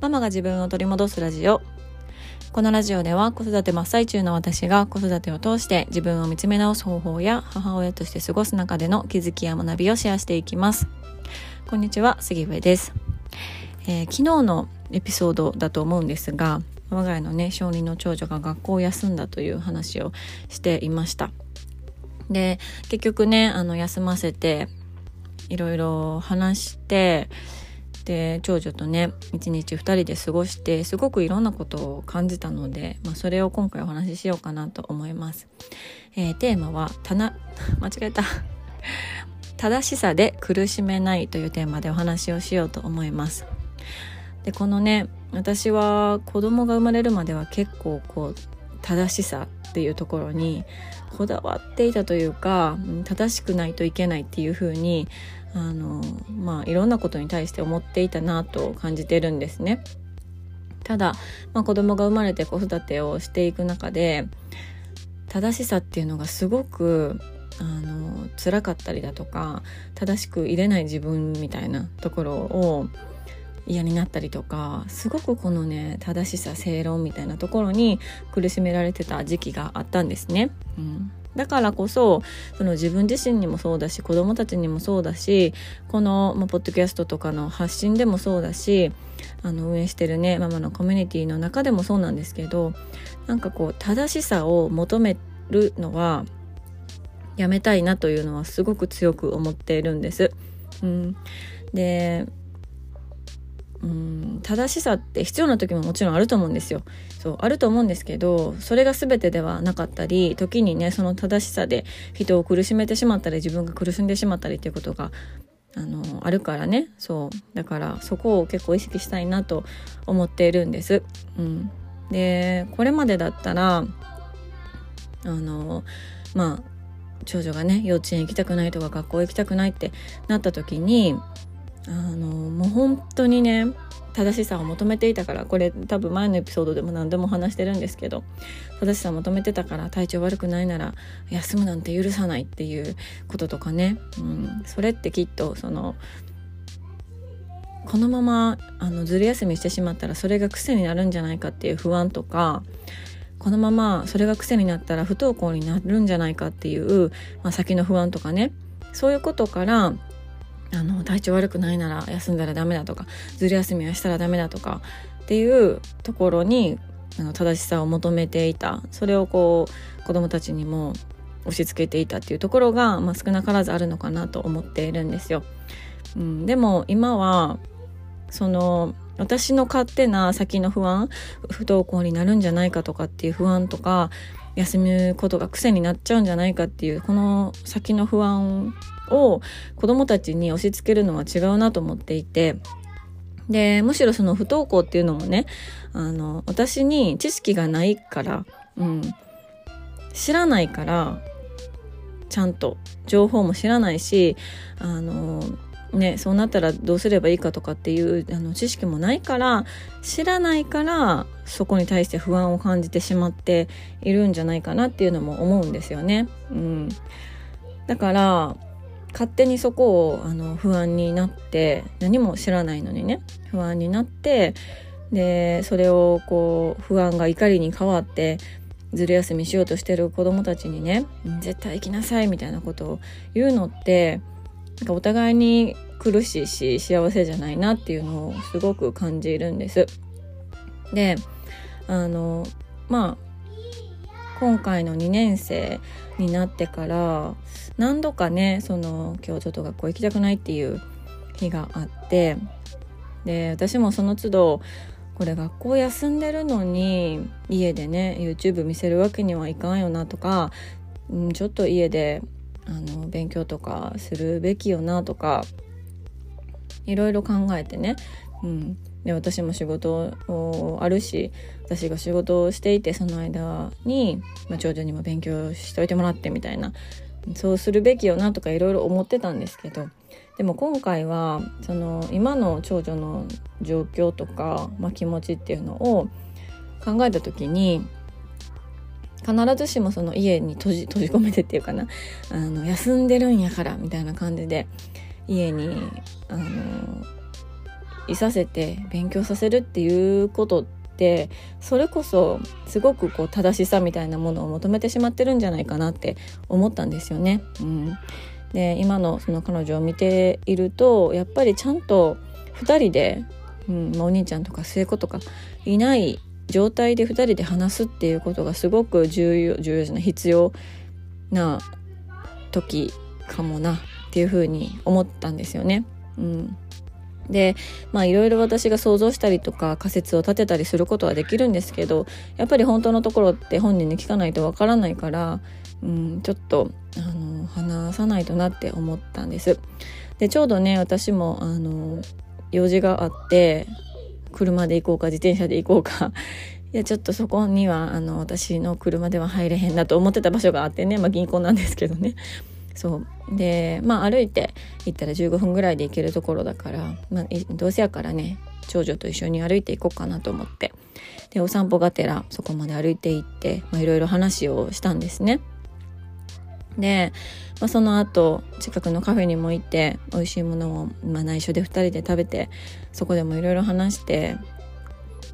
ママが自分を取り戻すラジオ。このラジオでは子育て真っ最中の私が子育てを通して自分を見つめ直す方法や母親として過ごす中での気づきや学びをシェアしていきます。こんにちは杉上です、えー、昨日のエピソードだと思うんですが我が家のね小児の長女が学校を休んだという話をしていました。で結局ねあの休ませていろいろ話してで長女とね一日2人で過ごしてすごくいろんなことを感じたので、まあ、それを今回お話ししようかなと思います。えー、テーマは「たな」間違えた正しさで苦しめないというテーマでお話をしようと思います。でこのね私は子供が生まれるまでは結構こう正しさっていうところにこだわっていたというか正しくないといけないっていう風にあのまあいろんなことに対して思っていたなと感じてるんですね。ただ、まあ、子供が生まれて子育てをしていく中で正しさっていうのがすごくあの辛かったりだとか正しく入れない自分みたいなところを嫌になったりとかすごくこのね正しさ正論みたいなところに苦しめられてた時期があったんですね。うん、だからこそその自分自身にもそうだし子供たちにもそうだしこの、まあ、ポッドキャストとかの発信でもそうだしあの運営してるねママのコミュニティの中でもそうなんですけどなんかこう正しさを求めるのはやめたいなというのはすごく強く思っているんです。うん、でうん正しさって必要な時ももちろんあると思うんですよ。そうあると思うんですけどそれが全てではなかったり時にねその正しさで人を苦しめてしまったり自分が苦しんでしまったりっていうことがあのあるからねそうだからそこを結構意識したいなと思っているんです。うん、でこれまでだったらあのまあ長女がね幼稚園行きたくないとか学校行きたくないってなった時にあのもう本当にね正しさを求めていたからこれ多分前のエピソードでも何でも話してるんですけど正しさを求めてたから体調悪くないなら休むなんて許さないっていうこととかね、うん、それってきっとそのこのままあのずる休みしてしまったらそれが癖になるんじゃないかっていう不安とかこのままそれが癖になったら不登校になるんじゃないかっていう、まあ、先の不安とかねそういうことからあの体調悪くないなら休んだらダメだとかずる休みはしたらダメだとかっていうところにあの正しさを求めていたそれをこう子どもたちにも押し付けていたっていうところが、まあ、少なからずあるのかなと思っているんですよ。うん、でも今はその私の勝手な先の不安不登校になるんじゃないかとかっていう不安とか休むことが癖になっちゃうんじゃないかっていうこの先の不安を子どもたちに押し付けるのは違うなと思っていてでむしろその不登校っていうのもねあの私に知識がないから、うん、知らないからちゃんと情報も知らないしあのね、そうなったらどうすればいいかとかっていうあの知識もないから知らないからそこに対して不安を感じてしまっているんじゃないかなっていうのも思うんですよね。うん、だから勝手にそこをあの不安になって何も知らないのにね不安になってでそれをこう不安が怒りに変わってずる休みしようとしてる子供たちにね絶対行きなさいみたいなことを言うのってなんかお互いに苦しいし幸せじゃないなっていうのをすごく感じるんです。であのまあ今回の2年生になってから何度かねその今日ちょっと学校行きたくないっていう日があってで私もその都度これ学校休んでるのに家でね YouTube 見せるわけにはいかんよなとか、うん、ちょっと家であの勉強とかするべきよなとかいろいろ考えてね、うん、で私も仕事をあるし私が仕事をしていてその間に、まあ、長女にも勉強しといてもらってみたいなそうするべきよなとかいろいろ思ってたんですけどでも今回はその今の長女の状況とか、まあ、気持ちっていうのを考えた時に必ずしもその家に閉じ閉じ込めてっていうかなあの休んでるんやからみたいな感じで家にあのいさせて勉強させるっていうことってそれこそすごくこう正しさみたいなものを求めてしまってるんじゃないかなって思ったんですよね。うん、で今のその彼女を見ているとやっぱりちゃんと2人で、うんまお兄ちゃんとか末子とかいない状態で2人で話すっていうことがすごく重要重要じゃない必要な時かもなっていうふうに思ったんですよね。うん、でまあいろいろ私が想像したりとか仮説を立てたりすることはできるんですけどやっぱり本当のところって本人に聞かないとわからないから、うん、ちょっとあの話さないとなって思ったんです。でちょうどね私もあの用事があって車で行こうか自転車で行こうか いやちょっとそこにはあの私の車では入れへんなと思ってた場所があってね、まあ、銀行なんですけどねそうでまあ歩いて行ったら15分ぐらいで行けるところだから、まあ、どうせやからね長女と一緒に歩いていこうかなと思ってでお散歩がてらそこまで歩いて行っていろいろ話をしたんですね。で、まあ、その後近くのカフェにも行って美味しいものを、まあ、内緒で2人で食べてそこでもいろいろ話して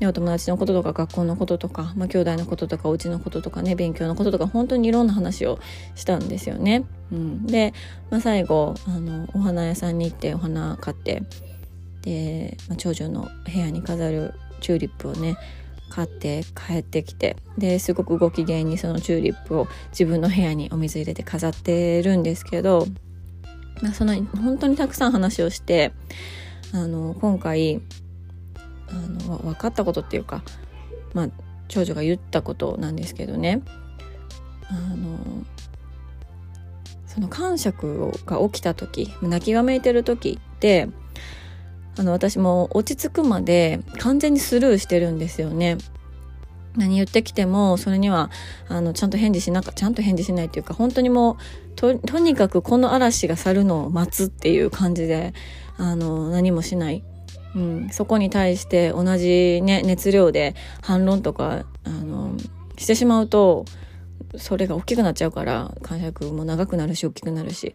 でお友達のこととか学校のこととか、まあ、兄弟のこととかお家のこととかね勉強のこととか本当にいろんな話をしたんですよね。うん、で、まあ、最後あのお花屋さんに行ってお花買ってで、まあ、長女の部屋に飾るチューリップをね買って帰ってきてですごくご機嫌にそのチューリップを自分の部屋にお水入れて飾ってるんですけど、まあ、その本当にたくさん話をしてあの今回あの分かったことっていうか、まあ、長女が言ったことなんですけどねあのその感触が起きた時泣きわめいてる時ってあの私も落ち着くまで完全にスルーしてるんですよね。何言ってきてもそれにはあのちゃんと返事しなかちゃんと返事しないっていうか本当にもうととにかくこの嵐が去るのを待つっていう感じであの何もしないうん、そこに対して同じ、ね、熱量で反論とかあのしてしまうとそれが大きくなっちゃうから感触も長くなるし大きくなるし。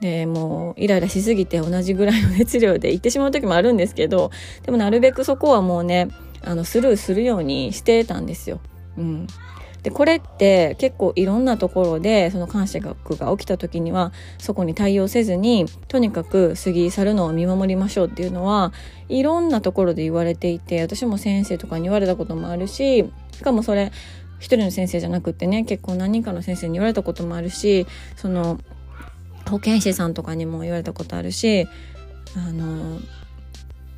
でもうイライラしすぎて同じぐらいの熱量で言ってしまう時もあるんですけどでもなるべくそこはもうねあのスルーするようにしてたんですよ。うん、でこれって結構いろんなところでその感謝学が起きた時にはそこに対応せずにとにかく過ぎ去るのを見守りましょうっていうのはいろんなところで言われていて私も先生とかに言われたこともあるししかもそれ一人の先生じゃなくってね結構何人かの先生に言われたこともあるしその保健師さんとかにも言われたことあるしあの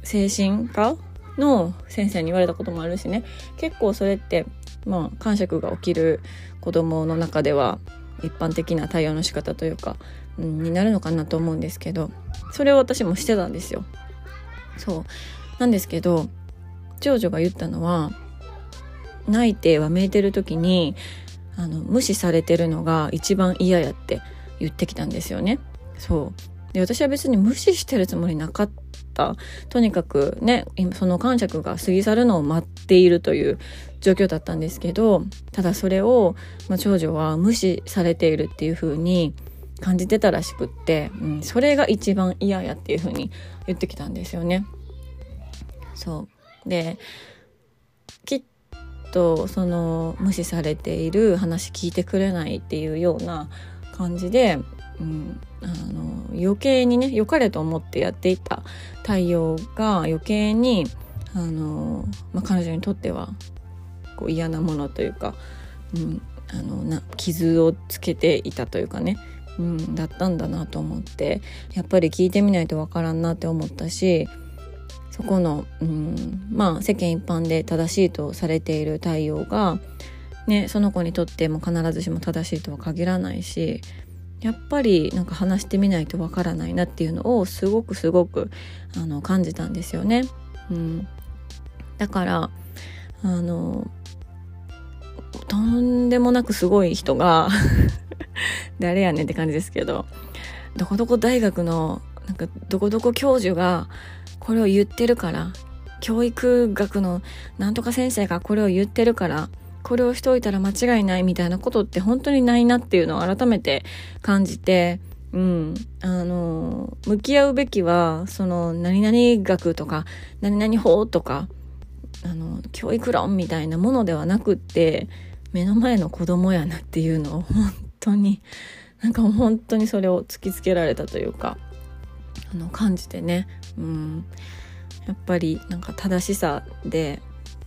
精神科の先生に言われたこともあるしね。結構それってまあ感触が起きる子供の中では一般的な対応の仕方というか、うん、になるのかなと思うんですけどそれを私もしてたんですよ。そうなんですけど長女が言ったのは泣いてわめいてる時にあの無視されてるのが一番嫌やって言ってきたんですよね。そうで私は別に無視してるつもりなかったとにかくねその感触が過ぎ去るのを待っているという状況だったんですけどただそれを、まあ、長女は無視されているっていう風に感じてたらしくって、うん、それが一番嫌やっていう風に言ってきたんですよね。そうできっとその無視されている話聞いてくれないっていうような感じで、うん、あの余計にね良かれと思ってやっていた対応が余計にあの、まあ、彼女にとってはこう嫌なものというか、うん、あのな傷をつけていたというかね、うん、だったんだなと思ってやっぱり聞いてみないとわからんなって思ったしそこの、うん、まあ世間一般で正しいとされている対応が、ね、その子にとっても必ずしも正しいとは限らないしやっぱりなんか話してみないとわからないなっていうのをすごくすごくあの感じたんですよね。うん、だからあのとんでもなくすごい人が 誰やねんって感じですけどどこどこ大学のなんかどこどこ教授がこれを言ってるから教育学のなんとか先生がこれを言ってるからこれをしておいたら間違いないみたいなことって本当にないなっていうのを改めて感じてうん、あの向き合うべきはその何々学とか何々法とかあの教育論みたいなものではなくって目の前の子供やなっていうのを本当になんか本当にそれを突きつけられたというかあの感じてね、うん、やっぱりなんか正しさで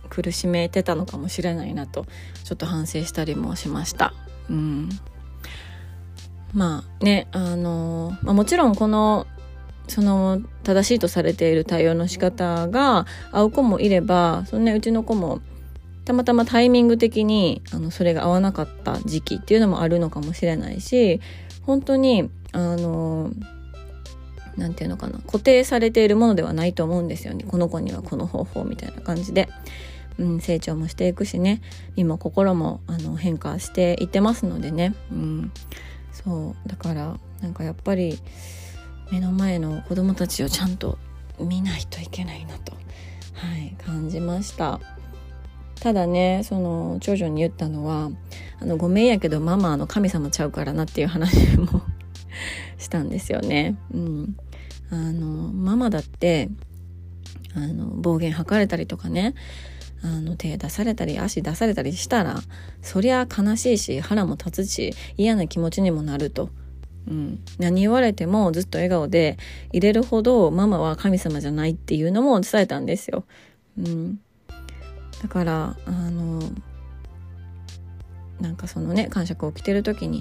苦しめてたのかもしれないなとちょっと反省したりもしました。うん、まあねあの、まあ、もちろんこのその正しいとされている対応の仕方が合う子もいればそのねうちの子もたまたまタイミング的にあのそれが合わなかった時期っていうのもあるのかもしれないし本当にあの何て言うのかな固定されているものではないと思うんですよね。この子にはこの方法みたいな感じで、うん、成長もしていくしね。身も心もあの変化していってますのでね、うん、そう。だからなんかやっぱり目の前の子供たちをちゃんと見ないといけないなと、はい、感じました。ただねその長女に言ったのは「あのごめんやけどママの神様ちゃうからな」っていう話も したんですよね。うん、あのママだってあの暴言吐かれたりとかねあの手出されたり足出されたりしたらそりゃ悲しいし腹も立つし嫌な気持ちにもなると。うん、何言われてもずっと笑顔で入れるほどママは神様じゃないっていうのも伝えたんですよ。うん、だからあのなんかそのね感触を着てる時に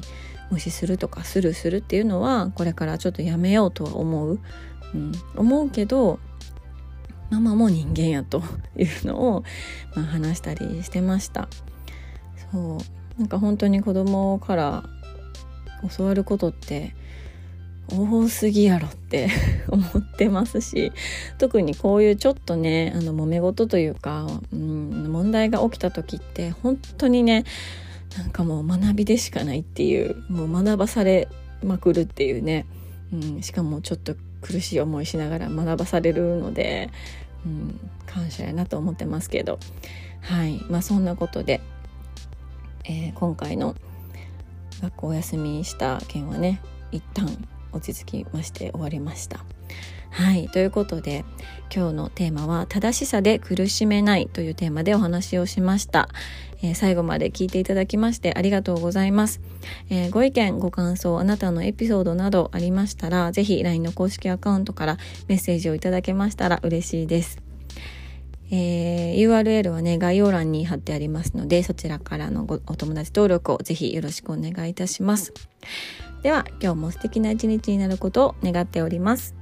無視するとかスルーするっていうのはこれからちょっとやめようとは思う、うん、思うけどママも人間やと いうのを、まあ、話したりしてました。そう。なんか本当に子供から教わることって多すぎやろって 思ってますし特にこういうちょっとねあの揉め事というか、うん、問題が起きた時って本当にねなんかもう学びでしかないっていうもう学ばされまくるっていうね、うん、しかもちょっと苦しい思いしながら学ばされるので、うん、感謝やなと思ってますけど。はいまあそんなことで、えー、今回の学校お休みした件はね一旦落ち着きまして終わりました。はいということで今日のテーマは「正しさで苦しめない」というテーマでお話をしました、えー、最後まで聞いていただきましてありがとうございます、えー、ご意見ご感想あなたのエピソードなどありましたら是非 LINE の公式アカウントからメッセージをいただけましたら嬉しいですえー、URL はね、概要欄に貼ってありますので、そちらからのごお友達登録をぜひよろしくお願いいたします。では今日も素敵な一日になることを願っております。